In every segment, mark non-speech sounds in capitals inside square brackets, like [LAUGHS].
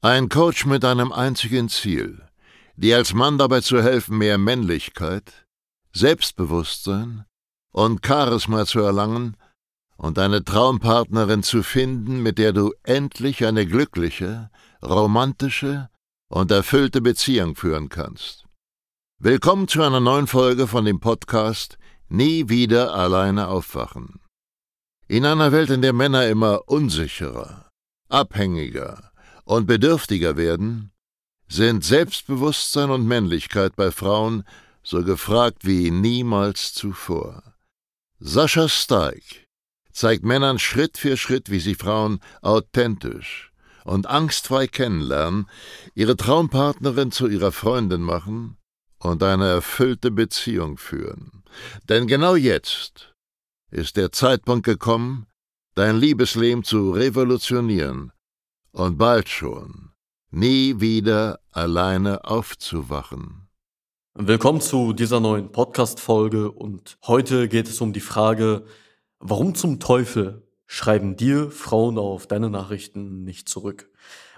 Ein Coach mit einem einzigen Ziel, dir als Mann dabei zu helfen, mehr Männlichkeit, Selbstbewusstsein und Charisma zu erlangen und eine Traumpartnerin zu finden, mit der du endlich eine glückliche, romantische und erfüllte Beziehung führen kannst. Willkommen zu einer neuen Folge von dem Podcast Nie wieder alleine aufwachen. In einer Welt, in der Männer immer unsicherer, abhängiger und bedürftiger werden, sind Selbstbewusstsein und Männlichkeit bei Frauen so gefragt wie niemals zuvor. Sascha Steig zeigt Männern Schritt für Schritt, wie sie Frauen authentisch und angstfrei kennenlernen, ihre Traumpartnerin zu ihrer Freundin machen und eine erfüllte Beziehung führen. Denn genau jetzt ist der Zeitpunkt gekommen, dein Liebesleben zu revolutionieren und bald schon nie wieder alleine aufzuwachen. Willkommen zu dieser neuen Podcast-Folge und heute geht es um die Frage, warum zum Teufel schreiben dir Frauen auf deine Nachrichten nicht zurück?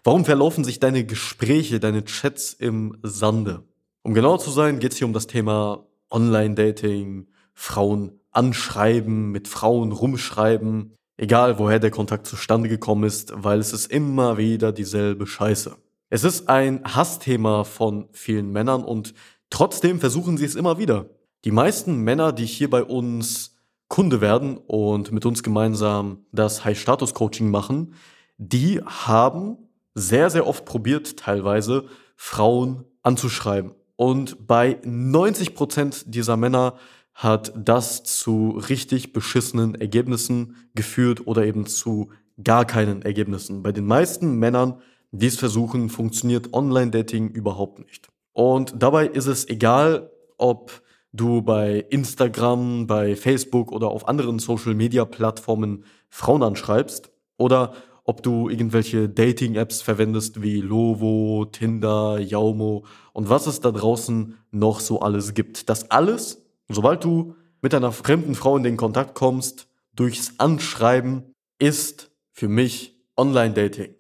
Warum verlaufen sich deine Gespräche, deine Chats im Sande? Um genauer zu sein, geht es hier um das Thema Online-Dating, Frauen anschreiben, mit Frauen rumschreiben, egal woher der Kontakt zustande gekommen ist, weil es ist immer wieder dieselbe Scheiße. Es ist ein Hassthema von vielen Männern und trotzdem versuchen sie es immer wieder. Die meisten Männer, die hier bei uns Kunde werden und mit uns gemeinsam das High-Status-Coaching machen, die haben sehr, sehr oft probiert, teilweise Frauen anzuschreiben. Und bei 90 Prozent dieser Männer hat das zu richtig beschissenen Ergebnissen geführt oder eben zu gar keinen Ergebnissen. Bei den meisten Männern, die es versuchen, funktioniert Online-Dating überhaupt nicht. Und dabei ist es egal, ob du bei Instagram, bei Facebook oder auf anderen Social-Media-Plattformen Frauen anschreibst oder ob du irgendwelche Dating-Apps verwendest wie Lovo, Tinder, Yaumo und was es da draußen noch so alles gibt. Das alles, sobald du mit einer fremden Frau in den Kontakt kommst, durchs Anschreiben, ist für mich Online-Dating.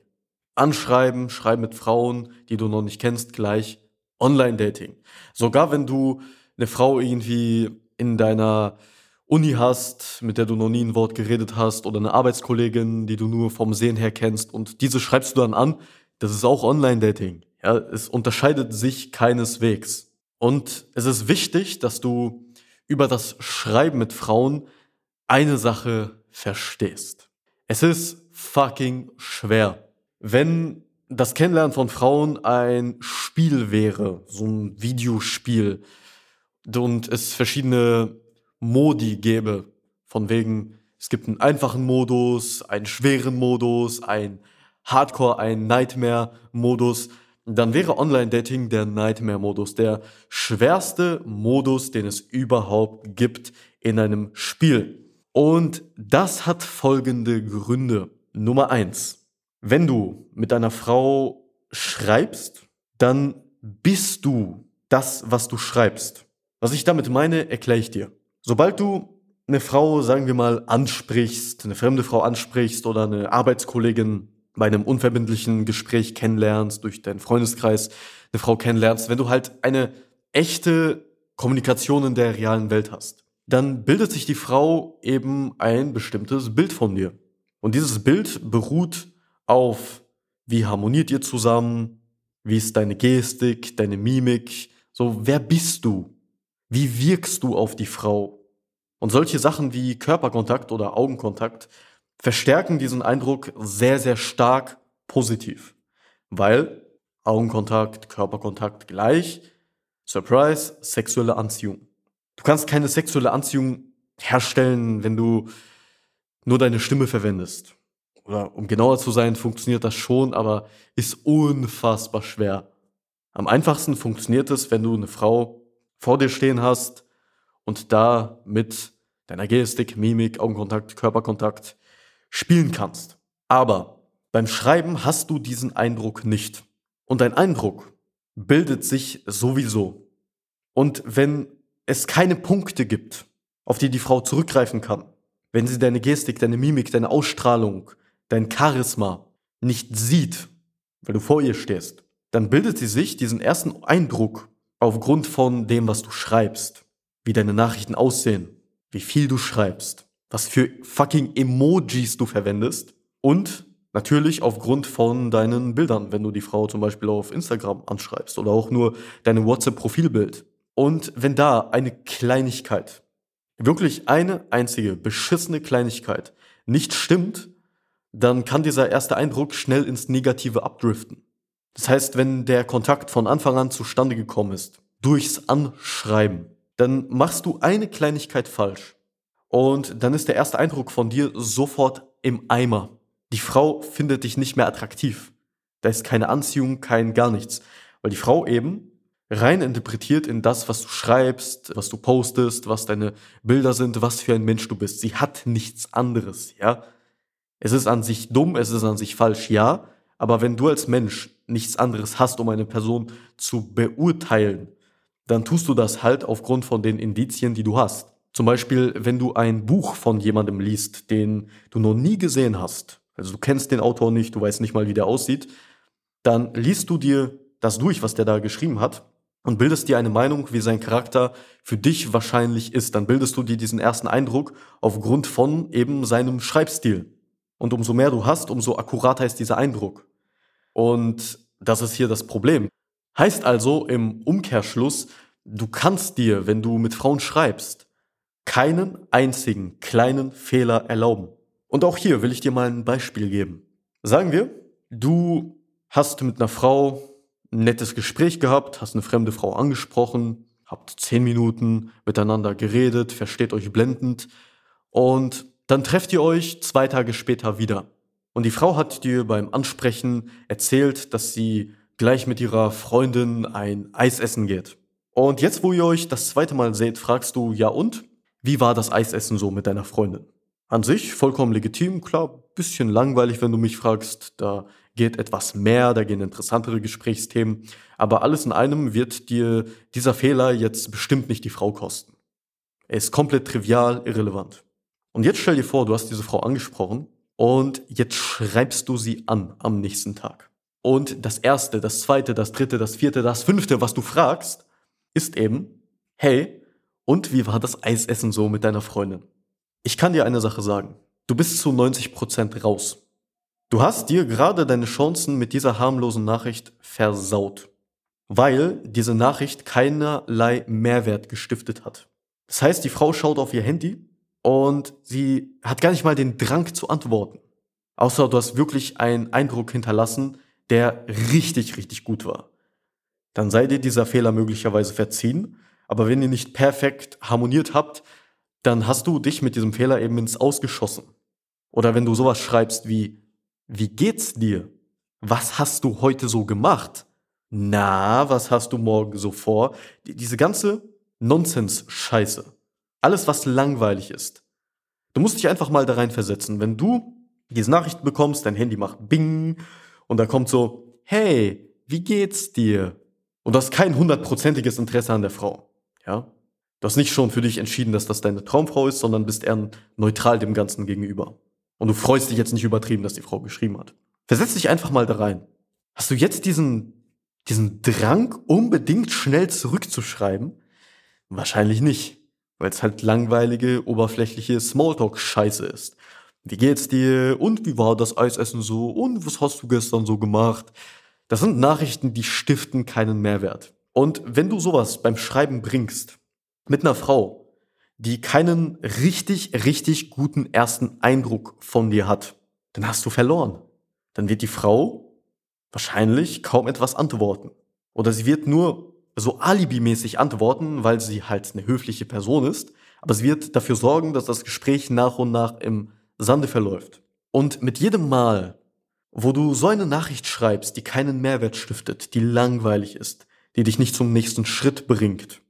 Anschreiben, schreiben mit Frauen, die du noch nicht kennst, gleich Online-Dating. Sogar wenn du eine Frau irgendwie in deiner Uni hast, mit der du noch nie ein Wort geredet hast, oder eine Arbeitskollegin, die du nur vom Sehen her kennst, und diese schreibst du dann an, das ist auch Online-Dating. Ja, es unterscheidet sich keineswegs. Und es ist wichtig, dass du über das Schreiben mit Frauen eine Sache verstehst. Es ist fucking schwer. Wenn das Kennenlernen von Frauen ein Spiel wäre, so ein Videospiel, und es verschiedene Modi gäbe. Von wegen, es gibt einen einfachen Modus, einen schweren Modus, einen Hardcore, einen Nightmare-Modus. Dann wäre Online-Dating der Nightmare-Modus, der schwerste Modus, den es überhaupt gibt in einem Spiel. Und das hat folgende Gründe. Nummer eins: Wenn du mit einer Frau schreibst, dann bist du das, was du schreibst. Was ich damit meine, erkläre ich dir. Sobald du eine Frau, sagen wir mal, ansprichst, eine fremde Frau ansprichst oder eine Arbeitskollegin bei einem unverbindlichen Gespräch kennenlernst, durch deinen Freundeskreis eine Frau kennenlernst, wenn du halt eine echte Kommunikation in der realen Welt hast, dann bildet sich die Frau eben ein bestimmtes Bild von dir. Und dieses Bild beruht auf, wie harmoniert ihr zusammen, wie ist deine Gestik, deine Mimik, so wer bist du? Wie wirkst du auf die Frau? Und solche Sachen wie Körperkontakt oder Augenkontakt verstärken diesen Eindruck sehr, sehr stark positiv. Weil Augenkontakt, Körperkontakt gleich, Surprise, sexuelle Anziehung. Du kannst keine sexuelle Anziehung herstellen, wenn du nur deine Stimme verwendest. Oder um genauer zu sein, funktioniert das schon, aber ist unfassbar schwer. Am einfachsten funktioniert es, wenn du eine Frau vor dir stehen hast und da mit deiner Gestik, Mimik, Augenkontakt, Körperkontakt spielen kannst. Aber beim Schreiben hast du diesen Eindruck nicht. Und dein Eindruck bildet sich sowieso. Und wenn es keine Punkte gibt, auf die die Frau zurückgreifen kann, wenn sie deine Gestik, deine Mimik, deine Ausstrahlung, dein Charisma nicht sieht, weil du vor ihr stehst, dann bildet sie sich diesen ersten Eindruck aufgrund von dem, was du schreibst, wie deine Nachrichten aussehen, wie viel du schreibst, was für fucking Emojis du verwendest und natürlich aufgrund von deinen Bildern, wenn du die Frau zum Beispiel auf Instagram anschreibst oder auch nur deine WhatsApp-Profilbild. Und wenn da eine Kleinigkeit, wirklich eine einzige beschissene Kleinigkeit nicht stimmt, dann kann dieser erste Eindruck schnell ins Negative abdriften. Das heißt, wenn der Kontakt von Anfang an zustande gekommen ist, durchs Anschreiben, dann machst du eine Kleinigkeit falsch. Und dann ist der erste Eindruck von dir sofort im Eimer. Die Frau findet dich nicht mehr attraktiv. Da ist keine Anziehung, kein gar nichts. Weil die Frau eben rein interpretiert in das, was du schreibst, was du postest, was deine Bilder sind, was für ein Mensch du bist. Sie hat nichts anderes, ja. Es ist an sich dumm, es ist an sich falsch, ja. Aber wenn du als Mensch nichts anderes hast, um eine Person zu beurteilen, dann tust du das halt aufgrund von den Indizien, die du hast. Zum Beispiel, wenn du ein Buch von jemandem liest, den du noch nie gesehen hast, also du kennst den Autor nicht, du weißt nicht mal, wie der aussieht, dann liest du dir das durch, was der da geschrieben hat und bildest dir eine Meinung, wie sein Charakter für dich wahrscheinlich ist. Dann bildest du dir diesen ersten Eindruck aufgrund von eben seinem Schreibstil. Und umso mehr du hast, umso akkurater ist dieser Eindruck. Und das ist hier das Problem. Heißt also im Umkehrschluss, du kannst dir, wenn du mit Frauen schreibst, keinen einzigen kleinen Fehler erlauben. Und auch hier will ich dir mal ein Beispiel geben. Sagen wir, du hast mit einer Frau ein nettes Gespräch gehabt, hast eine fremde Frau angesprochen, habt zehn Minuten miteinander geredet, versteht euch blendend und dann trefft ihr euch zwei Tage später wieder. Und die Frau hat dir beim Ansprechen erzählt, dass sie gleich mit ihrer Freundin ein Eis essen geht. Und jetzt, wo ihr euch das zweite Mal seht, fragst du, ja und? Wie war das Eisessen so mit deiner Freundin? An sich vollkommen legitim, klar, bisschen langweilig, wenn du mich fragst. Da geht etwas mehr, da gehen interessantere Gesprächsthemen. Aber alles in einem wird dir dieser Fehler jetzt bestimmt nicht die Frau kosten. Er ist komplett trivial, irrelevant. Und jetzt stell dir vor, du hast diese Frau angesprochen und jetzt schreibst du sie an am nächsten Tag. Und das erste, das zweite, das dritte, das vierte, das fünfte, was du fragst, ist eben, hey, und wie war das Eisessen so mit deiner Freundin? Ich kann dir eine Sache sagen. Du bist zu 90 Prozent raus. Du hast dir gerade deine Chancen mit dieser harmlosen Nachricht versaut, weil diese Nachricht keinerlei Mehrwert gestiftet hat. Das heißt, die Frau schaut auf ihr Handy und sie hat gar nicht mal den Drang zu antworten. Außer du hast wirklich einen Eindruck hinterlassen, der richtig, richtig gut war. Dann sei dir dieser Fehler möglicherweise verziehen, aber wenn ihr nicht perfekt harmoniert habt, dann hast du dich mit diesem Fehler eben ins Ausgeschossen. Oder wenn du sowas schreibst wie, wie geht's dir? Was hast du heute so gemacht? Na, was hast du morgen so vor? Diese ganze Nonsens-Scheiße. Alles, was langweilig ist. Du musst dich einfach mal da rein versetzen. Wenn du diese Nachricht bekommst, dein Handy macht Bing und da kommt so, hey, wie geht's dir? Und du hast kein hundertprozentiges Interesse an der Frau. Ja? Du hast nicht schon für dich entschieden, dass das deine Traumfrau ist, sondern bist eher neutral dem Ganzen gegenüber. Und du freust dich jetzt nicht übertrieben, dass die Frau geschrieben hat. Versetz dich einfach mal da rein. Hast du jetzt diesen, diesen Drang, unbedingt schnell zurückzuschreiben? Wahrscheinlich nicht weil es halt langweilige, oberflächliche Smalltalk-Scheiße ist. Wie geht's dir? Und wie war das Eisessen so? Und was hast du gestern so gemacht? Das sind Nachrichten, die stiften keinen Mehrwert. Und wenn du sowas beim Schreiben bringst, mit einer Frau, die keinen richtig, richtig guten ersten Eindruck von dir hat, dann hast du verloren. Dann wird die Frau wahrscheinlich kaum etwas antworten. Oder sie wird nur so alibimäßig antworten, weil sie halt eine höfliche Person ist, aber sie wird dafür sorgen, dass das Gespräch nach und nach im Sande verläuft. Und mit jedem Mal, wo du so eine Nachricht schreibst, die keinen Mehrwert stiftet, die langweilig ist, die dich nicht zum nächsten Schritt bringt,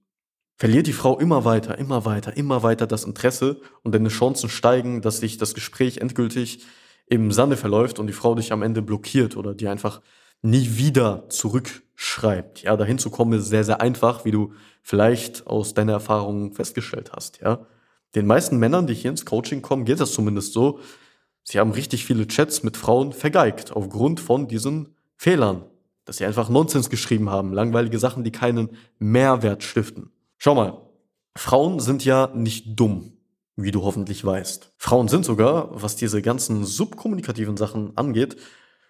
verliert die Frau immer weiter, immer weiter, immer weiter das Interesse und deine Chancen steigen, dass sich das Gespräch endgültig im Sande verläuft und die Frau dich am Ende blockiert oder dir einfach nie wieder zurückschreibt. Ja, dahin zu kommen ist sehr, sehr einfach, wie du vielleicht aus deiner Erfahrung festgestellt hast. Ja, den meisten Männern, die hier ins Coaching kommen, geht das zumindest so. Sie haben richtig viele Chats mit Frauen vergeigt aufgrund von diesen Fehlern, dass sie einfach Nonsens geschrieben haben, langweilige Sachen, die keinen Mehrwert stiften. Schau mal, Frauen sind ja nicht dumm, wie du hoffentlich weißt. Frauen sind sogar, was diese ganzen subkommunikativen Sachen angeht,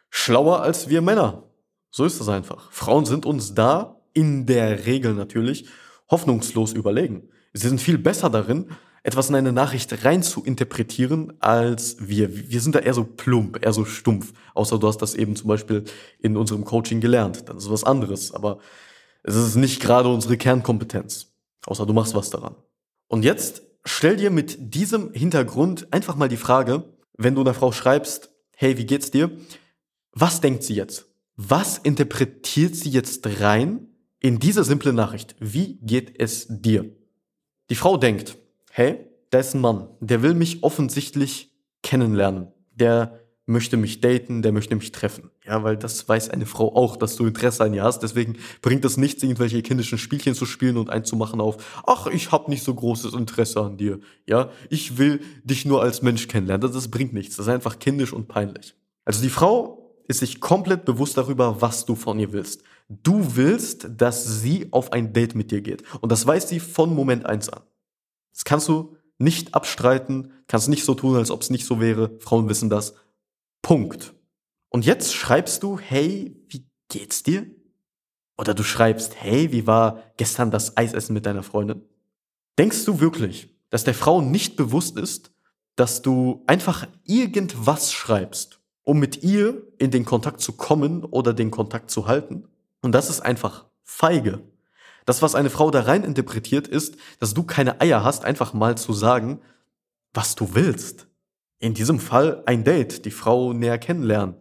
schlauer als wir Männer. So ist es einfach. Frauen sind uns da, in der Regel natürlich, hoffnungslos überlegen. Sie sind viel besser darin, etwas in eine Nachricht rein zu interpretieren als wir. Wir sind da eher so plump, eher so stumpf. Außer du hast das eben zum Beispiel in unserem Coaching gelernt. Dann ist es was anderes. Aber es ist nicht gerade unsere Kernkompetenz. Außer du machst was daran. Und jetzt stell dir mit diesem Hintergrund einfach mal die Frage, wenn du einer Frau schreibst, hey, wie geht's dir? Was denkt sie jetzt? Was interpretiert sie jetzt rein in diese simple Nachricht? Wie geht es dir? Die Frau denkt, hey, da ist ein Mann, der will mich offensichtlich kennenlernen. Der möchte mich daten, der möchte mich treffen. Ja, weil das weiß eine Frau auch, dass du Interesse an ihr hast. Deswegen bringt es nichts, irgendwelche kindischen Spielchen zu spielen und einzumachen auf, ach, ich habe nicht so großes Interesse an dir. Ja, ich will dich nur als Mensch kennenlernen. Das, das bringt nichts. Das ist einfach kindisch und peinlich. Also die Frau ist sich komplett bewusst darüber, was du von ihr willst. Du willst, dass sie auf ein Date mit dir geht. Und das weiß sie von Moment eins an. Das kannst du nicht abstreiten, kannst nicht so tun, als ob es nicht so wäre. Frauen wissen das. Punkt. Und jetzt schreibst du, hey, wie geht's dir? Oder du schreibst, hey, wie war gestern das Eisessen mit deiner Freundin? Denkst du wirklich, dass der Frau nicht bewusst ist, dass du einfach irgendwas schreibst, um mit ihr in den Kontakt zu kommen oder den Kontakt zu halten? Und das ist einfach feige. Das, was eine Frau da rein interpretiert, ist, dass du keine Eier hast, einfach mal zu sagen, was du willst. In diesem Fall ein Date, die Frau näher kennenlernen,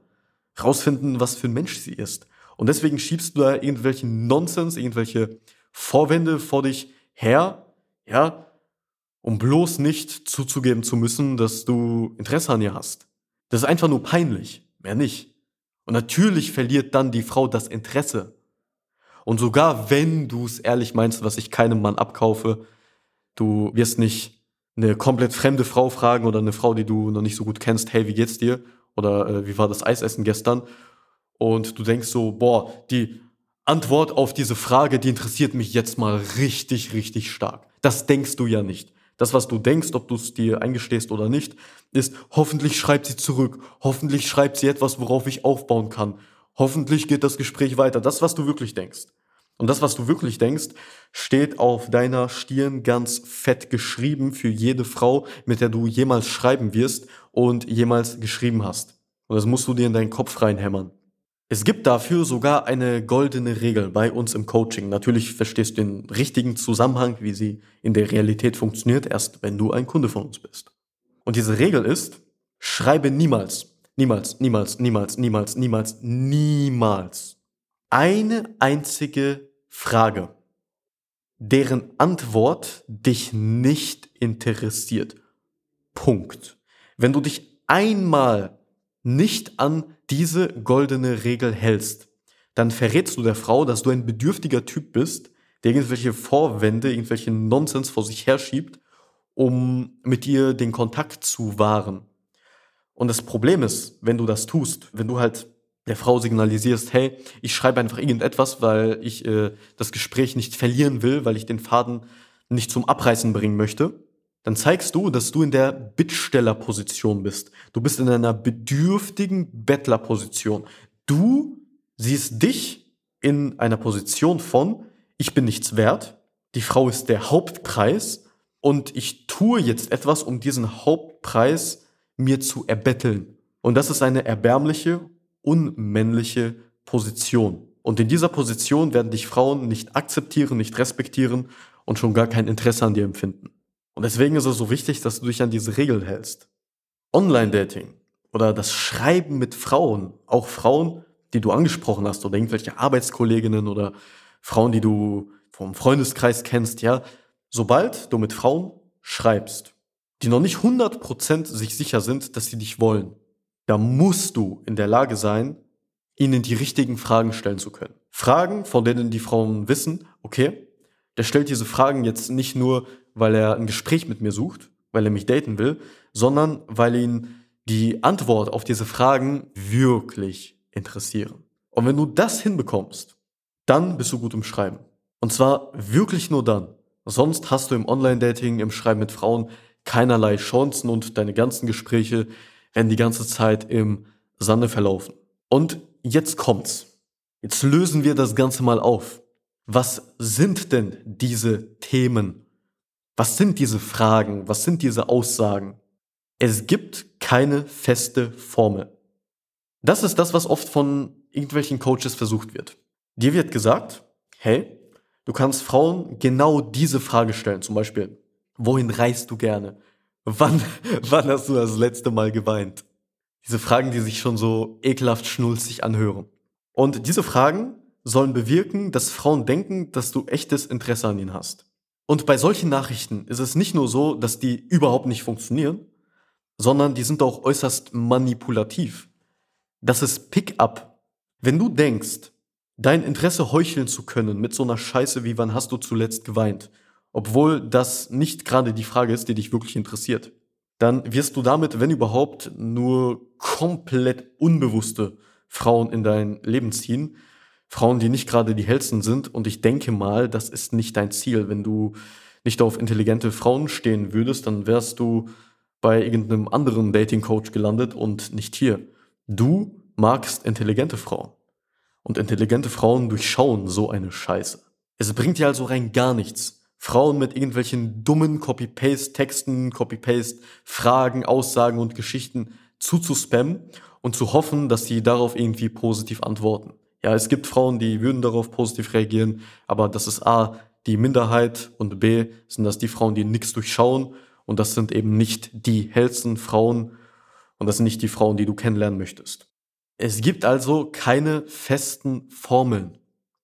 rausfinden, was für ein Mensch sie ist. Und deswegen schiebst du da irgendwelchen Nonsens, irgendwelche Vorwände vor dich her, ja, um bloß nicht zuzugeben zu müssen, dass du Interesse an ihr hast. Das ist einfach nur peinlich, mehr nicht. Und natürlich verliert dann die Frau das Interesse. Und sogar wenn du es ehrlich meinst, was ich keinem Mann abkaufe, du wirst nicht eine komplett fremde Frau fragen oder eine Frau, die du noch nicht so gut kennst, hey, wie geht's dir? Oder äh, wie war das Eisessen gestern? Und du denkst so, boah, die Antwort auf diese Frage, die interessiert mich jetzt mal richtig, richtig stark. Das denkst du ja nicht. Das, was du denkst, ob du es dir eingestehst oder nicht, ist, hoffentlich schreibt sie zurück. Hoffentlich schreibt sie etwas, worauf ich aufbauen kann. Hoffentlich geht das Gespräch weiter. Das, was du wirklich denkst. Und das, was du wirklich denkst, steht auf deiner Stirn ganz fett geschrieben für jede Frau, mit der du jemals schreiben wirst und jemals geschrieben hast. Und das musst du dir in deinen Kopf reinhämmern. Es gibt dafür sogar eine goldene Regel bei uns im Coaching. Natürlich verstehst du den richtigen Zusammenhang, wie sie in der Realität funktioniert, erst wenn du ein Kunde von uns bist. Und diese Regel ist, schreibe niemals Niemals, niemals, niemals, niemals, niemals, niemals eine einzige Frage, deren Antwort dich nicht interessiert. Punkt. Wenn du dich einmal nicht an diese goldene Regel hältst, dann verrätst du der Frau, dass du ein bedürftiger Typ bist, der irgendwelche Vorwände, irgendwelche Nonsens vor sich herschiebt, um mit ihr den Kontakt zu wahren. Und das Problem ist, wenn du das tust, wenn du halt der Frau signalisierst, hey, ich schreibe einfach irgendetwas, weil ich äh, das Gespräch nicht verlieren will, weil ich den Faden nicht zum Abreißen bringen möchte, dann zeigst du, dass du in der Bittstellerposition bist. Du bist in einer bedürftigen Bettlerposition. Du siehst dich in einer Position von, ich bin nichts wert, die Frau ist der Hauptpreis und ich tue jetzt etwas, um diesen Hauptpreis mir zu erbetteln. Und das ist eine erbärmliche, unmännliche Position. Und in dieser Position werden dich Frauen nicht akzeptieren, nicht respektieren und schon gar kein Interesse an dir empfinden. Und deswegen ist es so wichtig, dass du dich an diese Regel hältst. Online-Dating oder das Schreiben mit Frauen, auch Frauen, die du angesprochen hast oder irgendwelche Arbeitskolleginnen oder Frauen, die du vom Freundeskreis kennst, ja, sobald du mit Frauen schreibst, die noch nicht 100% sich sicher sind, dass sie dich wollen, da musst du in der Lage sein, ihnen die richtigen Fragen stellen zu können. Fragen, von denen die Frauen wissen, okay, der stellt diese Fragen jetzt nicht nur, weil er ein Gespräch mit mir sucht, weil er mich daten will, sondern weil ihn die Antwort auf diese Fragen wirklich interessieren. Und wenn du das hinbekommst, dann bist du gut im Schreiben. Und zwar wirklich nur dann. Sonst hast du im Online-Dating, im Schreiben mit Frauen keinerlei Chancen und deine ganzen Gespräche werden die ganze Zeit im Sande verlaufen. Und jetzt kommt's. Jetzt lösen wir das Ganze mal auf. Was sind denn diese Themen? Was sind diese Fragen? Was sind diese Aussagen? Es gibt keine feste Formel. Das ist das, was oft von irgendwelchen Coaches versucht wird. Dir wird gesagt, hey, du kannst Frauen genau diese Frage stellen. Zum Beispiel, wohin reist du gerne? Wann, [LAUGHS] wann hast du das letzte Mal geweint? Diese Fragen, die sich schon so ekelhaft schnulzig anhören. Und diese Fragen sollen bewirken, dass Frauen denken, dass du echtes Interesse an ihnen hast. Und bei solchen Nachrichten ist es nicht nur so, dass die überhaupt nicht funktionieren, sondern die sind auch äußerst manipulativ. Das ist Pick-up. Wenn du denkst, dein Interesse heucheln zu können mit so einer Scheiße wie wann hast du zuletzt geweint, obwohl das nicht gerade die Frage ist, die dich wirklich interessiert, dann wirst du damit, wenn überhaupt, nur komplett unbewusste Frauen in dein Leben ziehen. Frauen, die nicht gerade die hellsten sind. Und ich denke mal, das ist nicht dein Ziel. Wenn du nicht auf intelligente Frauen stehen würdest, dann wärst du bei irgendeinem anderen Dating-Coach gelandet und nicht hier. Du magst intelligente Frauen. Und intelligente Frauen durchschauen so eine Scheiße. Es bringt dir also rein gar nichts, Frauen mit irgendwelchen dummen Copy-Paste-Texten, Copy-Paste-Fragen, Aussagen und Geschichten zuzuspammen und zu hoffen, dass sie darauf irgendwie positiv antworten. Ja, es gibt Frauen, die würden darauf positiv reagieren, aber das ist A, die Minderheit und B, sind das die Frauen, die nichts durchschauen und das sind eben nicht die hellsten Frauen und das sind nicht die Frauen, die du kennenlernen möchtest. Es gibt also keine festen Formeln.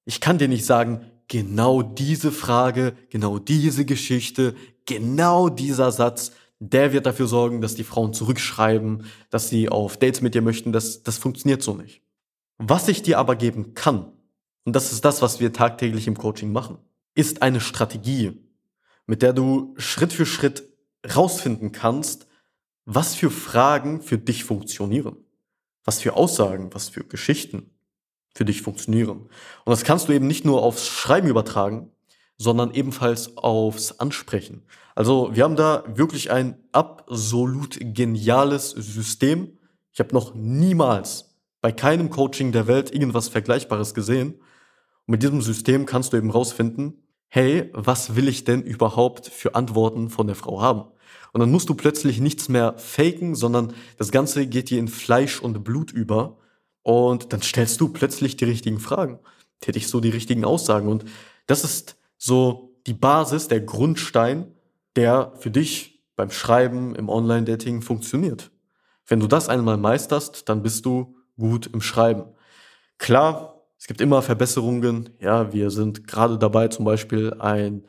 Ich kann dir nicht sagen, genau diese Frage, genau diese Geschichte, genau dieser Satz, der wird dafür sorgen, dass die Frauen zurückschreiben, dass sie auf Dates mit dir möchten. Das, das funktioniert so nicht. Was ich dir aber geben kann, und das ist das, was wir tagtäglich im Coaching machen, ist eine Strategie, mit der du Schritt für Schritt rausfinden kannst, was für Fragen für dich funktionieren, was für Aussagen, was für Geschichten für dich funktionieren. Und das kannst du eben nicht nur aufs Schreiben übertragen, sondern ebenfalls aufs Ansprechen. Also wir haben da wirklich ein absolut geniales System. Ich habe noch niemals bei keinem Coaching der Welt irgendwas Vergleichbares gesehen. Und mit diesem System kannst du eben rausfinden, hey, was will ich denn überhaupt für Antworten von der Frau haben? Und dann musst du plötzlich nichts mehr faken, sondern das Ganze geht dir in Fleisch und Blut über. Und dann stellst du plötzlich die richtigen Fragen, tätigst so die richtigen Aussagen. Und das ist so die Basis, der Grundstein, der für dich beim Schreiben im Online-Dating funktioniert. Wenn du das einmal meisterst, dann bist du gut im Schreiben. Klar, es gibt immer Verbesserungen. Ja, wir sind gerade dabei, zum Beispiel ein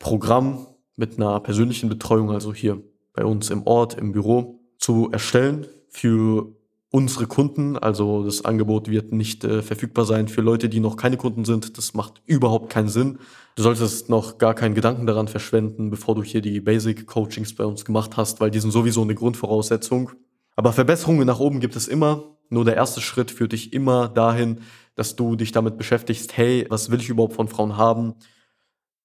Programm mit einer persönlichen Betreuung, also hier bei uns im Ort, im Büro, zu erstellen für unsere Kunden. Also das Angebot wird nicht äh, verfügbar sein für Leute, die noch keine Kunden sind. Das macht überhaupt keinen Sinn. Du solltest noch gar keinen Gedanken daran verschwenden, bevor du hier die Basic Coachings bei uns gemacht hast, weil die sind sowieso eine Grundvoraussetzung. Aber Verbesserungen nach oben gibt es immer. Nur der erste Schritt führt dich immer dahin, dass du dich damit beschäftigst, hey, was will ich überhaupt von Frauen haben?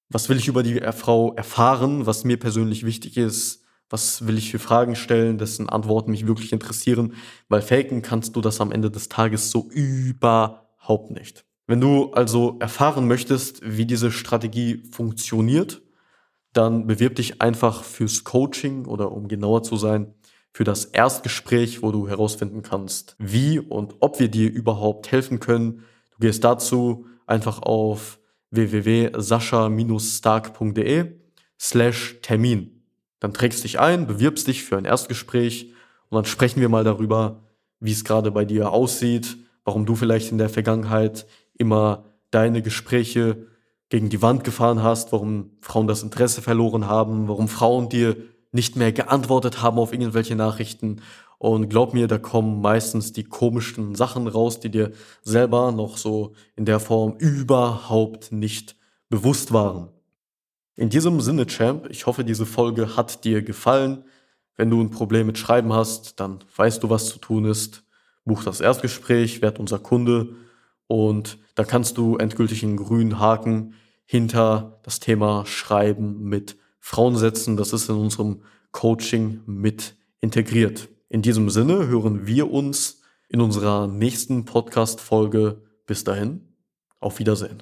Was will ich über die Frau erfahren? Was mir persönlich wichtig ist? Was will ich für Fragen stellen, dessen Antworten mich wirklich interessieren, weil faken kannst du das am Ende des Tages so überhaupt nicht. Wenn du also erfahren möchtest, wie diese Strategie funktioniert, dann bewirb dich einfach fürs Coaching oder um genauer zu sein, für das Erstgespräch, wo du herausfinden kannst, wie und ob wir dir überhaupt helfen können. Du gehst dazu einfach auf www.sascha-stark.de slash Termin. Dann trägst dich ein, bewirbst dich für ein Erstgespräch und dann sprechen wir mal darüber, wie es gerade bei dir aussieht, warum du vielleicht in der Vergangenheit immer deine Gespräche gegen die Wand gefahren hast, warum Frauen das Interesse verloren haben, warum Frauen dir nicht mehr geantwortet haben auf irgendwelche Nachrichten. Und glaub mir, da kommen meistens die komischen Sachen raus, die dir selber noch so in der Form überhaupt nicht bewusst waren. In diesem Sinne, Champ, ich hoffe, diese Folge hat dir gefallen. Wenn du ein Problem mit Schreiben hast, dann weißt du, was zu tun ist. Buch das Erstgespräch, werd unser Kunde und da kannst du endgültig einen grünen Haken hinter das Thema Schreiben mit Frauen setzen. Das ist in unserem Coaching mit integriert. In diesem Sinne hören wir uns in unserer nächsten Podcast-Folge. Bis dahin, auf Wiedersehen.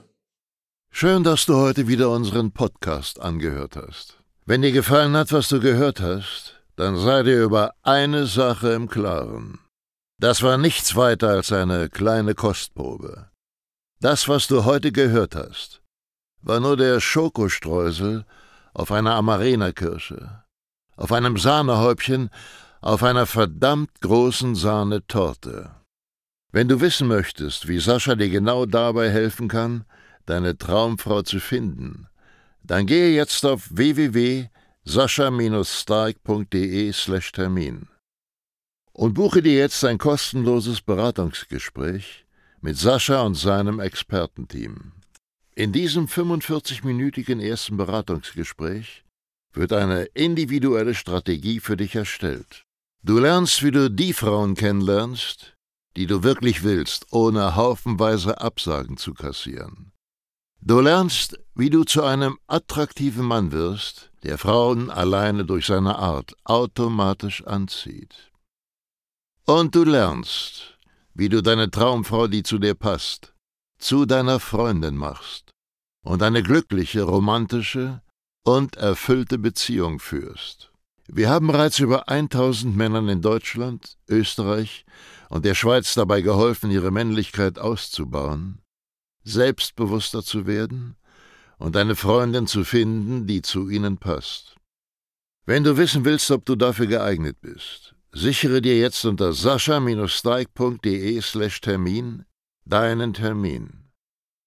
Schön, dass du heute wieder unseren Podcast angehört hast. Wenn dir gefallen hat, was du gehört hast, dann sei dir über eine Sache im Klaren. Das war nichts weiter als eine kleine Kostprobe. Das, was du heute gehört hast, war nur der Schokostreusel auf einer Amarena-Kirsche, auf einem Sahnehäubchen, auf einer verdammt großen Sahnetorte. Wenn du wissen möchtest, wie Sascha dir genau dabei helfen kann, deine Traumfrau zu finden, dann gehe jetzt auf www.sascha-stark.de/termin und buche dir jetzt ein kostenloses Beratungsgespräch mit Sascha und seinem Expertenteam. In diesem 45-minütigen ersten Beratungsgespräch wird eine individuelle Strategie für dich erstellt. Du lernst, wie du die Frauen kennenlernst, die du wirklich willst, ohne haufenweise Absagen zu kassieren. Du lernst, wie du zu einem attraktiven Mann wirst, der Frauen alleine durch seine Art automatisch anzieht. Und du lernst, wie du deine Traumfrau, die zu dir passt, zu deiner Freundin machst und eine glückliche, romantische und erfüllte Beziehung führst. Wir haben bereits über 1000 Männern in Deutschland, Österreich und der Schweiz dabei geholfen, ihre Männlichkeit auszubauen selbstbewusster zu werden und eine Freundin zu finden, die zu ihnen passt. Wenn du wissen willst, ob du dafür geeignet bist, sichere dir jetzt unter sascha-steig.de/termin deinen Termin.